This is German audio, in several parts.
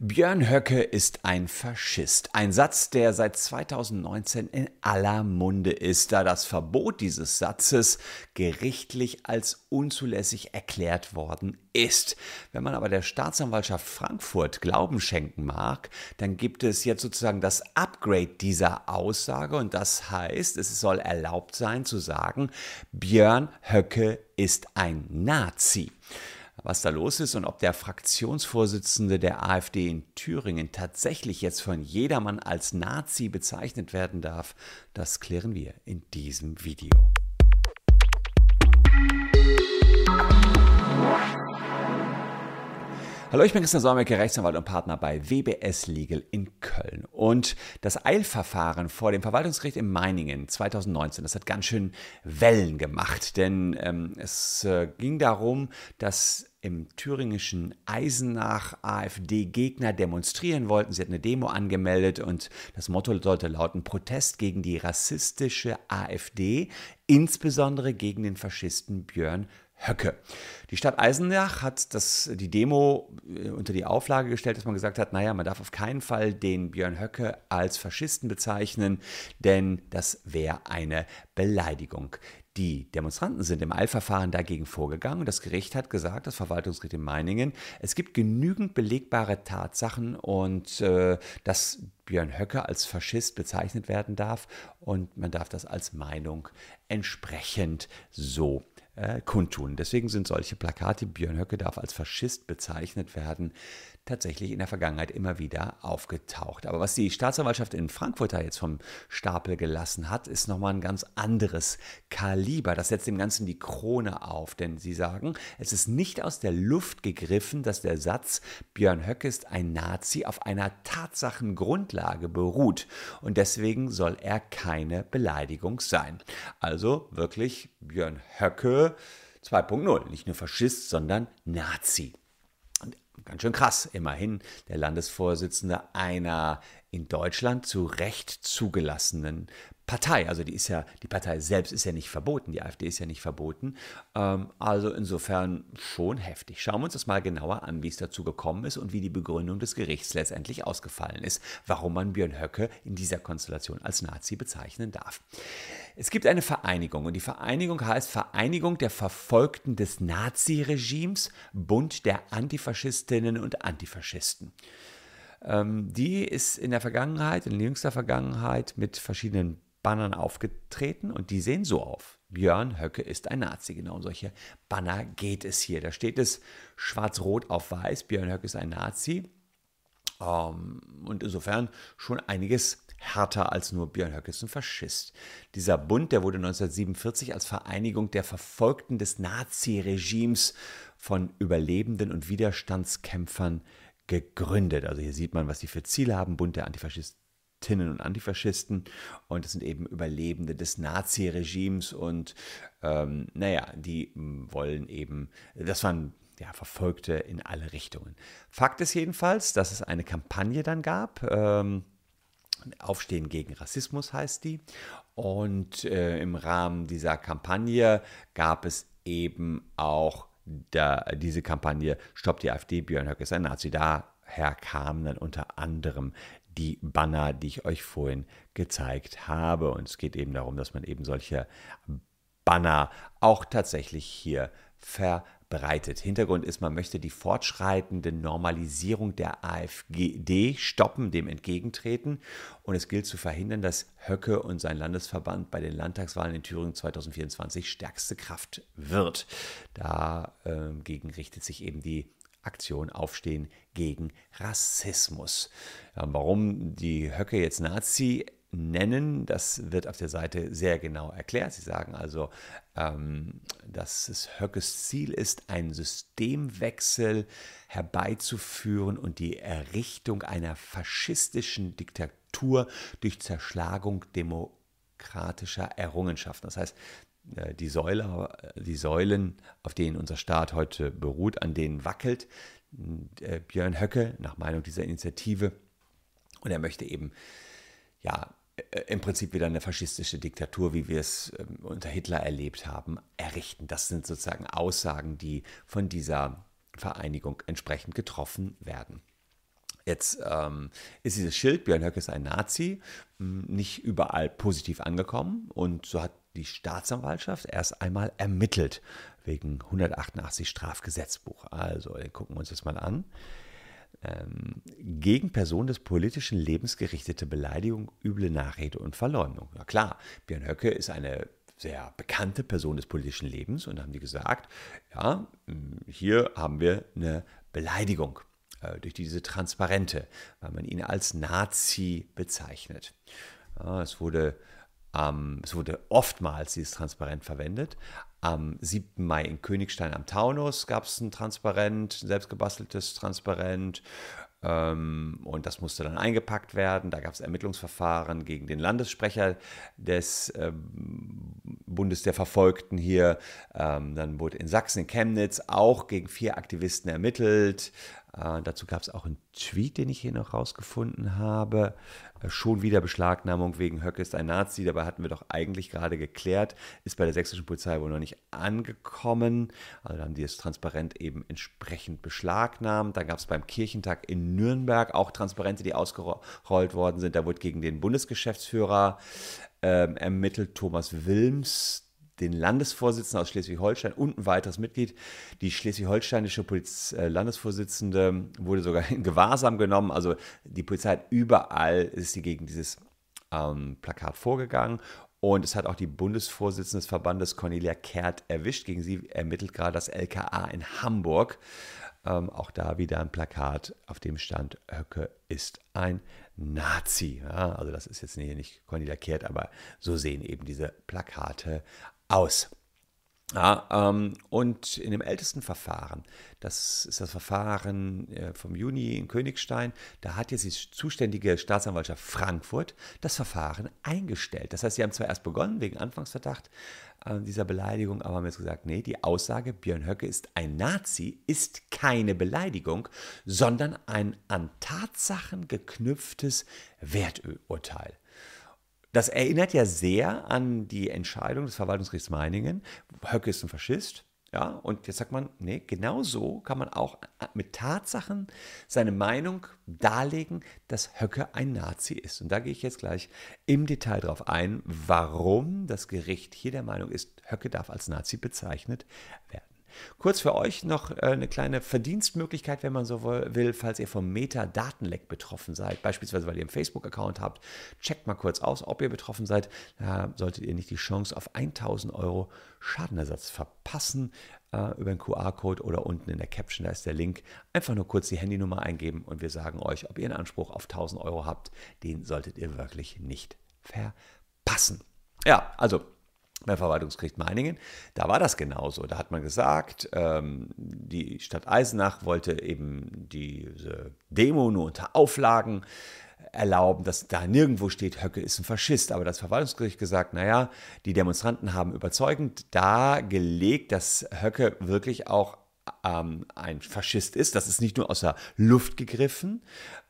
Björn Höcke ist ein Faschist. Ein Satz, der seit 2019 in aller Munde ist, da das Verbot dieses Satzes gerichtlich als unzulässig erklärt worden ist. Wenn man aber der Staatsanwaltschaft Frankfurt Glauben schenken mag, dann gibt es jetzt sozusagen das Upgrade dieser Aussage und das heißt, es soll erlaubt sein zu sagen, Björn Höcke ist ein Nazi was da los ist und ob der Fraktionsvorsitzende der AfD in Thüringen tatsächlich jetzt von jedermann als Nazi bezeichnet werden darf, das klären wir in diesem Video. Hallo, ich bin Christian Solmecke, Rechtsanwalt und Partner bei WBS Legal in Köln. Und das Eilverfahren vor dem Verwaltungsgericht in Meiningen 2019, das hat ganz schön Wellen gemacht, denn ähm, es äh, ging darum, dass im thüringischen Eisenach AfD-Gegner demonstrieren wollten. Sie hatten eine Demo angemeldet und das Motto sollte lauten Protest gegen die rassistische AfD, insbesondere gegen den Faschisten Björn Höcke. Die Stadt Eisenach hat das, die Demo äh, unter die Auflage gestellt, dass man gesagt hat, naja, man darf auf keinen Fall den Björn Höcke als Faschisten bezeichnen, denn das wäre eine Beleidigung. Die Demonstranten sind im Eilverfahren dagegen vorgegangen und das Gericht hat gesagt, das Verwaltungsgericht in Meiningen, es gibt genügend belegbare Tatsachen und äh, dass Björn Höcke als Faschist bezeichnet werden darf und man darf das als Meinung entsprechend so äh, kundtun. Deswegen sind solche Plakate, Björn Höcke darf als Faschist bezeichnet werden, tatsächlich in der Vergangenheit immer wieder aufgetaucht. Aber was die Staatsanwaltschaft in Frankfurt da jetzt vom Stapel gelassen hat, ist nochmal ein ganz anderes Kaliber. Das setzt dem Ganzen die Krone auf, denn sie sagen, es ist nicht aus der Luft gegriffen, dass der Satz Björn Höcke ist ein Nazi auf einer Tatsachengrundlage beruht und deswegen soll er keine Beleidigung sein. Also wirklich Björn Höcke 2.0, nicht nur Faschist, sondern Nazi ganz schön krass. Immerhin der Landesvorsitzende einer in Deutschland zu Recht zugelassenen Partei. Also die ist ja, die Partei selbst ist ja nicht verboten, die AfD ist ja nicht verboten. Ähm, also insofern schon heftig. Schauen wir uns das mal genauer an, wie es dazu gekommen ist und wie die Begründung des Gerichts letztendlich ausgefallen ist, warum man Björn Höcke in dieser Konstellation als Nazi bezeichnen darf. Es gibt eine Vereinigung und die Vereinigung heißt Vereinigung der Verfolgten des Naziregimes, Bund der Antifaschistinnen und Antifaschisten. Ähm, die ist in der Vergangenheit, in jüngster Vergangenheit mit verschiedenen Bannern aufgetreten und die sehen so auf. Björn Höcke ist ein Nazi. Genau um solche Banner geht es hier. Da steht es schwarz-rot auf weiß. Björn Höcke ist ein Nazi. Ähm, und insofern schon einiges härter als nur Björn Höcke ist ein Faschist. Dieser Bund, der wurde 1947 als Vereinigung der Verfolgten des Naziregimes von Überlebenden und Widerstandskämpfern gegründet. Also hier sieht man, was sie für Ziele haben. Bund der Antifaschistinnen und Antifaschisten und es sind eben Überlebende des Nazi-Regimes und ähm, naja, die wollen eben, das waren ja, Verfolgte in alle Richtungen. Fakt ist jedenfalls, dass es eine Kampagne dann gab, ähm, Aufstehen gegen Rassismus heißt die. Und äh, im Rahmen dieser Kampagne gab es eben auch da, diese Kampagne Stopp die AfD, Björn Höcke ist ein Nazi. Daher kamen dann unter anderem die Banner, die ich euch vorhin gezeigt habe. Und es geht eben darum, dass man eben solche Banner auch tatsächlich hier verbreitet. Hintergrund ist, man möchte die fortschreitende Normalisierung der AfD stoppen, dem entgegentreten. Und es gilt zu verhindern, dass Höcke und sein Landesverband bei den Landtagswahlen in Thüringen 2024 stärkste Kraft wird. Dagegen richtet sich eben die Aktion Aufstehen gegen Rassismus. Warum die Höcke jetzt Nazi nennen, das wird auf der Seite sehr genau erklärt. Sie sagen also, ähm, dass es Höckes Ziel ist, einen Systemwechsel herbeizuführen und die Errichtung einer faschistischen Diktatur durch Zerschlagung demokratischer Errungenschaften. Das heißt, äh, die, Säule, äh, die Säulen, auf denen unser Staat heute beruht, an denen wackelt äh, Björn Höcke nach Meinung dieser Initiative. Und er möchte eben, ja, im Prinzip wieder eine faschistische Diktatur, wie wir es ähm, unter Hitler erlebt haben, errichten. Das sind sozusagen Aussagen, die von dieser Vereinigung entsprechend getroffen werden. Jetzt ähm, ist dieses Schild, Björn Höcke ist ein Nazi, nicht überall positiv angekommen und so hat die Staatsanwaltschaft erst einmal ermittelt wegen 188 Strafgesetzbuch. Also, gucken wir uns das mal an. Ähm, gegen Personen des politischen Lebens gerichtete Beleidigung, üble Nachrede und Verleumdung. Na klar, Björn Höcke ist eine sehr bekannte Person des politischen Lebens und haben die gesagt, ja, hier haben wir eine Beleidigung äh, durch diese Transparente, weil man ihn als Nazi bezeichnet. Ja, es wurde ähm, es wurde oftmals dieses Transparent verwendet. Am 7. Mai in Königstein am Taunus gab es ein Transparent, ein selbstgebasteltes Transparent. Ähm, und das musste dann eingepackt werden. Da gab es Ermittlungsverfahren gegen den Landessprecher des ähm, Bundes der Verfolgten hier. Ähm, dann wurde in Sachsen, in Chemnitz, auch gegen vier Aktivisten ermittelt. Äh, dazu gab es auch einen Tweet, den ich hier noch rausgefunden habe. Äh, schon wieder Beschlagnahmung wegen Höcke ist ein Nazi. Dabei hatten wir doch eigentlich gerade geklärt. Ist bei der sächsischen Polizei wohl noch nicht angekommen. Also haben die es transparent eben entsprechend beschlagnahmt. Da gab es beim Kirchentag in Nürnberg auch Transparente, die ausgerollt worden sind. Da wurde gegen den Bundesgeschäftsführer ähm, ermittelt, Thomas Wilms den Landesvorsitzenden aus Schleswig-Holstein und ein weiteres Mitglied. Die schleswig-holsteinische äh, Landesvorsitzende wurde sogar in Gewahrsam genommen. Also die Polizei hat überall, ist sie gegen dieses ähm, Plakat vorgegangen. Und es hat auch die Bundesvorsitzende des Verbandes Cornelia Kehrt erwischt. Gegen sie ermittelt gerade das LKA in Hamburg. Ähm, auch da wieder ein Plakat, auf dem stand, Höcke ist ein Nazi. Ja, also das ist jetzt nicht Cornelia Kehrt, aber so sehen eben diese Plakate aus. Ja, ähm, und in dem ältesten Verfahren, das ist das Verfahren äh, vom Juni in Königstein, da hat jetzt die zuständige Staatsanwaltschaft Frankfurt das Verfahren eingestellt. Das heißt, sie haben zwar erst begonnen wegen Anfangsverdacht äh, dieser Beleidigung, aber haben jetzt gesagt, nee, die Aussage, Björn Höcke ist ein Nazi, ist keine Beleidigung, sondern ein an Tatsachen geknüpftes Werturteil. Das erinnert ja sehr an die Entscheidung des Verwaltungsgerichts Meiningen. Höcke ist ein Faschist. Ja, und jetzt sagt man, nee, genau so kann man auch mit Tatsachen seine Meinung darlegen, dass Höcke ein Nazi ist. Und da gehe ich jetzt gleich im Detail drauf ein, warum das Gericht hier der Meinung ist, Höcke darf als Nazi bezeichnet werden. Kurz für euch noch äh, eine kleine Verdienstmöglichkeit, wenn man so will, falls ihr vom Metadatenleck betroffen seid, beispielsweise weil ihr einen Facebook-Account habt, checkt mal kurz aus, ob ihr betroffen seid. Da solltet ihr nicht die Chance auf 1000 Euro Schadenersatz verpassen äh, über den QR-Code oder unten in der Caption, da ist der Link. Einfach nur kurz die Handynummer eingeben und wir sagen euch, ob ihr einen Anspruch auf 1000 Euro habt. Den solltet ihr wirklich nicht verpassen. Ja, also beim Verwaltungsgericht Meiningen, da war das genauso. Da hat man gesagt, ähm, die Stadt Eisenach wollte eben diese Demo nur unter Auflagen erlauben, dass da nirgendwo steht, Höcke ist ein Faschist. Aber das Verwaltungsgericht gesagt, naja, die Demonstranten haben überzeugend dargelegt, dass Höcke wirklich auch ähm, ein Faschist ist. Das ist nicht nur aus der Luft gegriffen,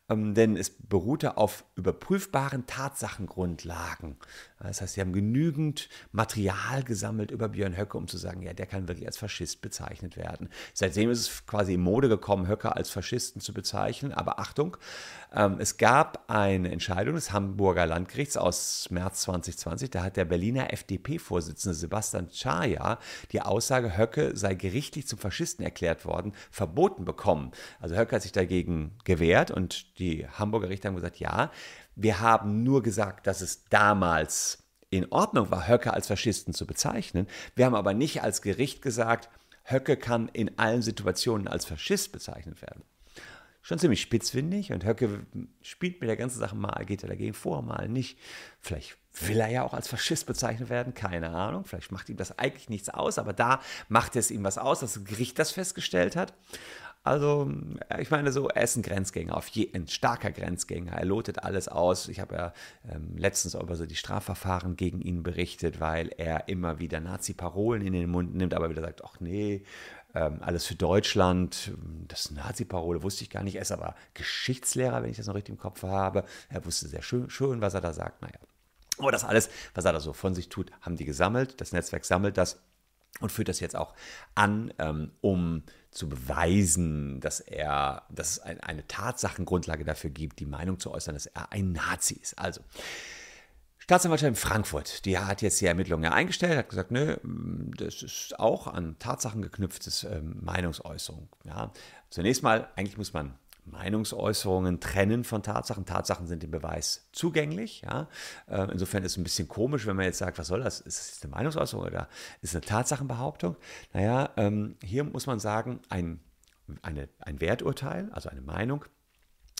ähm, denn es beruhte auf überprüfbaren Tatsachengrundlagen. Das heißt, sie haben genügend Material gesammelt über Björn Höcke, um zu sagen, ja, der kann wirklich als Faschist bezeichnet werden. Seitdem ist es quasi in Mode gekommen, Höcke als Faschisten zu bezeichnen. Aber Achtung, ähm, es gab eine Entscheidung des Hamburger Landgerichts aus März 2020. Da hat der Berliner FDP-Vorsitzende Sebastian Chaya die Aussage, Höcke sei gerichtlich zum Faschisten erklärt worden, verboten bekommen. Also Höcke hat sich dagegen gewehrt und die Hamburger Richter haben gesagt, ja, wir haben nur gesagt, dass es damals in Ordnung war, Höcke als Faschisten zu bezeichnen. Wir haben aber nicht als Gericht gesagt, Höcke kann in allen Situationen als Faschist bezeichnet werden. Schon ziemlich spitzfindig und Höcke spielt mit der ganzen Sache mal, geht er dagegen vor, mal nicht. Vielleicht will er ja auch als Faschist bezeichnet werden, keine Ahnung. Vielleicht macht ihm das eigentlich nichts aus, aber da macht es ihm was aus, dass das Gericht das festgestellt hat. Also, äh, ich meine, so, er ist ein Grenzgänger, auf je, ein starker Grenzgänger. Er lotet alles aus. Ich habe ja ähm, letztens über so die Strafverfahren gegen ihn berichtet, weil er immer wieder Nazi-Parolen in den Mund nimmt, aber wieder sagt: Ach nee, ähm, alles für Deutschland. Das ist eine Nazi-Parole, wusste ich gar nicht. Er ist aber Geschichtslehrer, wenn ich das noch richtig im Kopf habe. Er wusste sehr schön, schön was er da sagt. Naja. Aber das alles, was er da so von sich tut, haben die gesammelt. Das Netzwerk sammelt das und führt das jetzt auch an, ähm, um zu beweisen, dass er, dass es ein, eine Tatsachengrundlage dafür gibt, die Meinung zu äußern, dass er ein Nazi ist. Also, Staatsanwaltschaft in Frankfurt, die hat jetzt die Ermittlungen ja eingestellt, hat gesagt, nö, das ist auch an Tatsachen geknüpftes ähm, Meinungsäußerung. Ja. Zunächst mal, eigentlich muss man Meinungsäußerungen trennen von Tatsachen. Tatsachen sind dem Beweis zugänglich. Ja? Äh, insofern ist es ein bisschen komisch, wenn man jetzt sagt, was soll das? Ist das eine Meinungsäußerung oder ist es eine Tatsachenbehauptung? Naja, ähm, hier muss man sagen, ein, eine, ein Werturteil, also eine Meinung,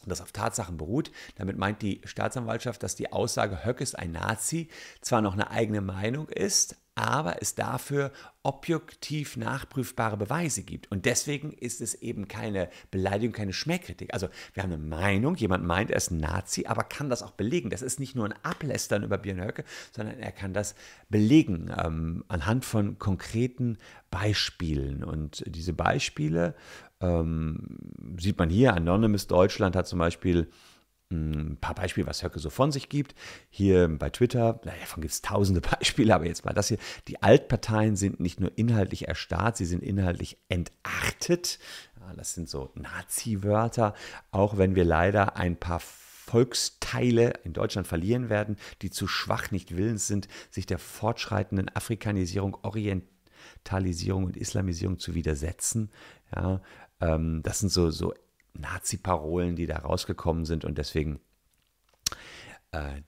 das auf Tatsachen beruht. Damit meint die Staatsanwaltschaft, dass die Aussage Höck ist ein Nazi zwar noch eine eigene Meinung ist, aber es dafür objektiv nachprüfbare Beweise gibt. Und deswegen ist es eben keine Beleidigung, keine Schmähkritik. Also wir haben eine Meinung, jemand meint, er ist ein Nazi, aber kann das auch belegen. Das ist nicht nur ein Ablästern über Björn Höcke, sondern er kann das belegen ähm, anhand von konkreten Beispielen. Und diese Beispiele ähm, sieht man hier. Anonymous Deutschland hat zum Beispiel ein paar Beispiele, was Höcke so von sich gibt. Hier bei Twitter, davon gibt es tausende Beispiele, aber jetzt mal das hier. Die Altparteien sind nicht nur inhaltlich erstarrt, sie sind inhaltlich entartet. Ja, das sind so Nazi-Wörter, auch wenn wir leider ein paar Volksteile in Deutschland verlieren werden, die zu schwach nicht willens sind, sich der fortschreitenden Afrikanisierung, Orientalisierung und Islamisierung zu widersetzen. Ja, ähm, das sind so, so Nazi-Parolen, die da rausgekommen sind und deswegen äh,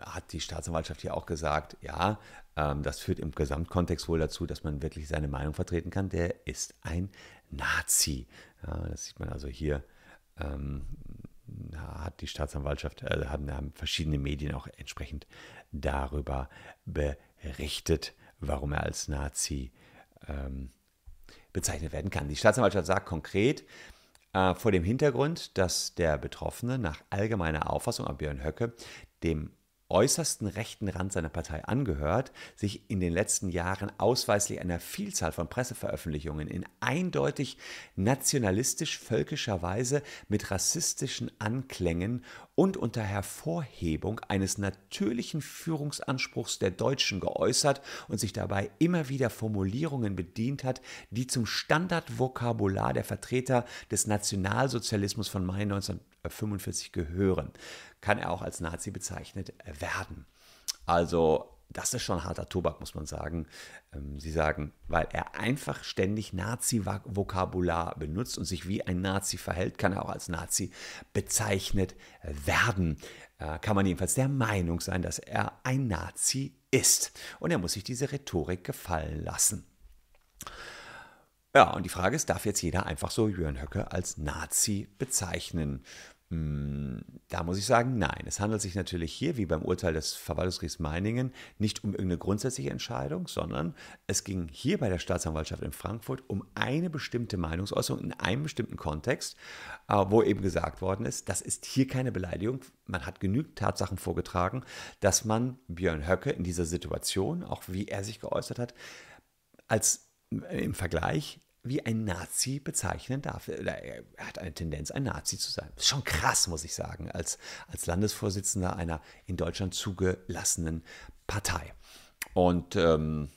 hat die Staatsanwaltschaft hier auch gesagt, ja, ähm, das führt im Gesamtkontext wohl dazu, dass man wirklich seine Meinung vertreten kann. Der ist ein Nazi. Ja, das sieht man also hier. Ähm, hat die Staatsanwaltschaft, äh, haben, haben verschiedene Medien auch entsprechend darüber berichtet, warum er als Nazi ähm, bezeichnet werden kann. Die Staatsanwaltschaft sagt konkret, äh, vor dem Hintergrund, dass der Betroffene nach allgemeiner Auffassung an Björn Höcke dem äußersten rechten Rand seiner Partei angehört, sich in den letzten Jahren ausweislich einer Vielzahl von Presseveröffentlichungen in eindeutig nationalistisch-völkischer Weise mit rassistischen Anklängen und unter Hervorhebung eines natürlichen Führungsanspruchs der Deutschen geäußert und sich dabei immer wieder Formulierungen bedient hat, die zum Standardvokabular der Vertreter des Nationalsozialismus von Mai 1945 gehören kann er auch als Nazi bezeichnet werden. Also das ist schon harter Tobak, muss man sagen. Ähm, sie sagen, weil er einfach ständig Nazi-Vokabular benutzt und sich wie ein Nazi verhält, kann er auch als Nazi bezeichnet werden. Äh, kann man jedenfalls der Meinung sein, dass er ein Nazi ist. Und er muss sich diese Rhetorik gefallen lassen. Ja, und die Frage ist, darf jetzt jeder einfach so Jörn Höcke als Nazi bezeichnen? Hm, da muss ich sagen, nein. Es handelt sich natürlich hier, wie beim Urteil des Verwaltungsgerichts Meiningen, nicht um irgendeine grundsätzliche Entscheidung, sondern es ging hier bei der Staatsanwaltschaft in Frankfurt um eine bestimmte Meinungsäußerung in einem bestimmten Kontext, äh, wo eben gesagt worden ist, das ist hier keine Beleidigung. Man hat genügend Tatsachen vorgetragen, dass man Björn Höcke in dieser Situation, auch wie er sich geäußert hat, als äh, im Vergleich wie ein Nazi bezeichnen darf. Er hat eine Tendenz, ein Nazi zu sein. Das ist schon krass, muss ich sagen, als, als Landesvorsitzender einer in Deutschland zugelassenen Partei. Und ähm,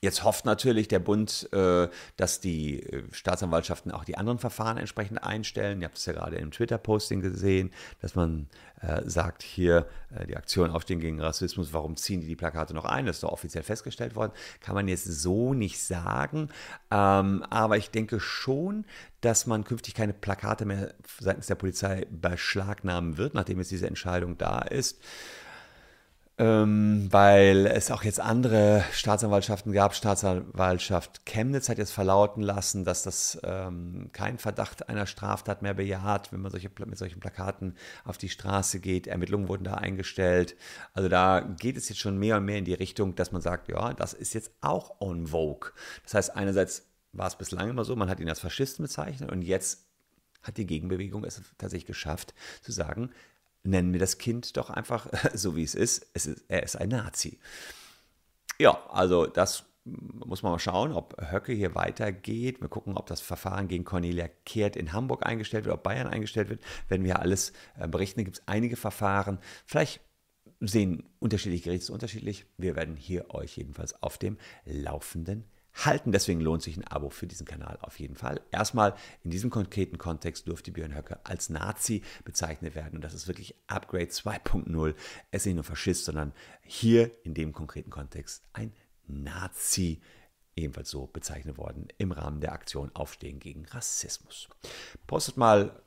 Jetzt hofft natürlich der Bund, äh, dass die äh, Staatsanwaltschaften auch die anderen Verfahren entsprechend einstellen. Ihr habt es ja gerade im Twitter-Posting gesehen, dass man äh, sagt, hier die Aktion Aufstehen gegen Rassismus, warum ziehen die die Plakate noch ein? Das ist doch offiziell festgestellt worden. Kann man jetzt so nicht sagen. Ähm, aber ich denke schon, dass man künftig keine Plakate mehr seitens der Polizei beschlagnahmen wird, nachdem jetzt diese Entscheidung da ist ähm, weil es auch jetzt andere Staatsanwaltschaften gab. Staatsanwaltschaft Chemnitz hat jetzt verlauten lassen, dass das ähm, kein Verdacht einer Straftat mehr bejaht, wenn man solche, mit solchen Plakaten auf die Straße geht. Ermittlungen wurden da eingestellt. Also da geht es jetzt schon mehr und mehr in die Richtung, dass man sagt, ja, das ist jetzt auch on vogue. Das heißt, einerseits war es bislang immer so, man hat ihn als Faschisten bezeichnet und jetzt hat die Gegenbewegung es tatsächlich geschafft, zu sagen, nennen wir das Kind doch einfach so, wie es ist. Es ist er ist ein Nazi. Ja, also das muss man mal schauen, ob Höcke hier weitergeht. Wir gucken, ob das Verfahren gegen Cornelia Kehrt in Hamburg eingestellt wird, ob Bayern eingestellt wird. Wenn wir alles äh, berichten, gibt es einige Verfahren. Vielleicht sehen unterschiedliche Gerichte unterschiedlich. Wir werden hier euch jedenfalls auf dem Laufenden halten. Deswegen lohnt sich ein Abo für diesen Kanal auf jeden Fall. Erstmal in diesem konkreten Kontext dürfte Björn Höcke als Nazi bezeichnet werden. Und das ist wirklich Upgrade 2.0. Es ist nicht nur Faschist, sondern hier in dem konkreten Kontext ein Nazi ebenfalls so bezeichnet worden im Rahmen der Aktion Aufstehen gegen Rassismus. Postet mal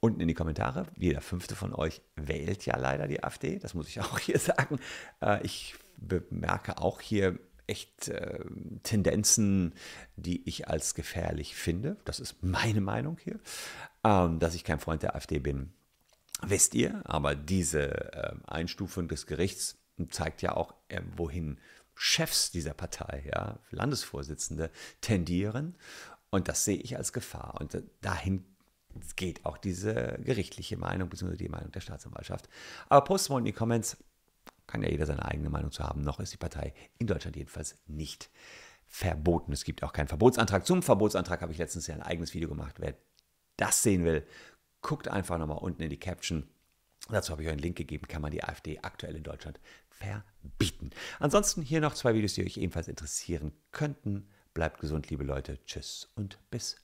unten in die Kommentare. Jeder fünfte von euch wählt ja leider die AfD, das muss ich auch hier sagen. Äh, ich bemerke auch hier echt äh, Tendenzen, die ich als gefährlich finde. Das ist meine Meinung hier. Ähm, dass ich kein Freund der AfD bin, wisst ihr. Aber diese äh, Einstufung des Gerichts zeigt ja auch, äh, wohin Chefs dieser Partei, ja, Landesvorsitzende, tendieren. Und das sehe ich als Gefahr. Und dahin geht auch diese gerichtliche Meinung, bzw. die Meinung der Staatsanwaltschaft. Aber postet mal in die Comments, kann ja jeder seine eigene Meinung zu haben. Noch ist die Partei in Deutschland jedenfalls nicht verboten. Es gibt auch keinen Verbotsantrag. Zum Verbotsantrag habe ich letztens ja ein eigenes Video gemacht. Wer das sehen will, guckt einfach nochmal unten in die Caption. Dazu habe ich euch einen Link gegeben, kann man die AfD aktuell in Deutschland verbieten. Ansonsten hier noch zwei Videos, die euch ebenfalls interessieren könnten. Bleibt gesund, liebe Leute. Tschüss und bis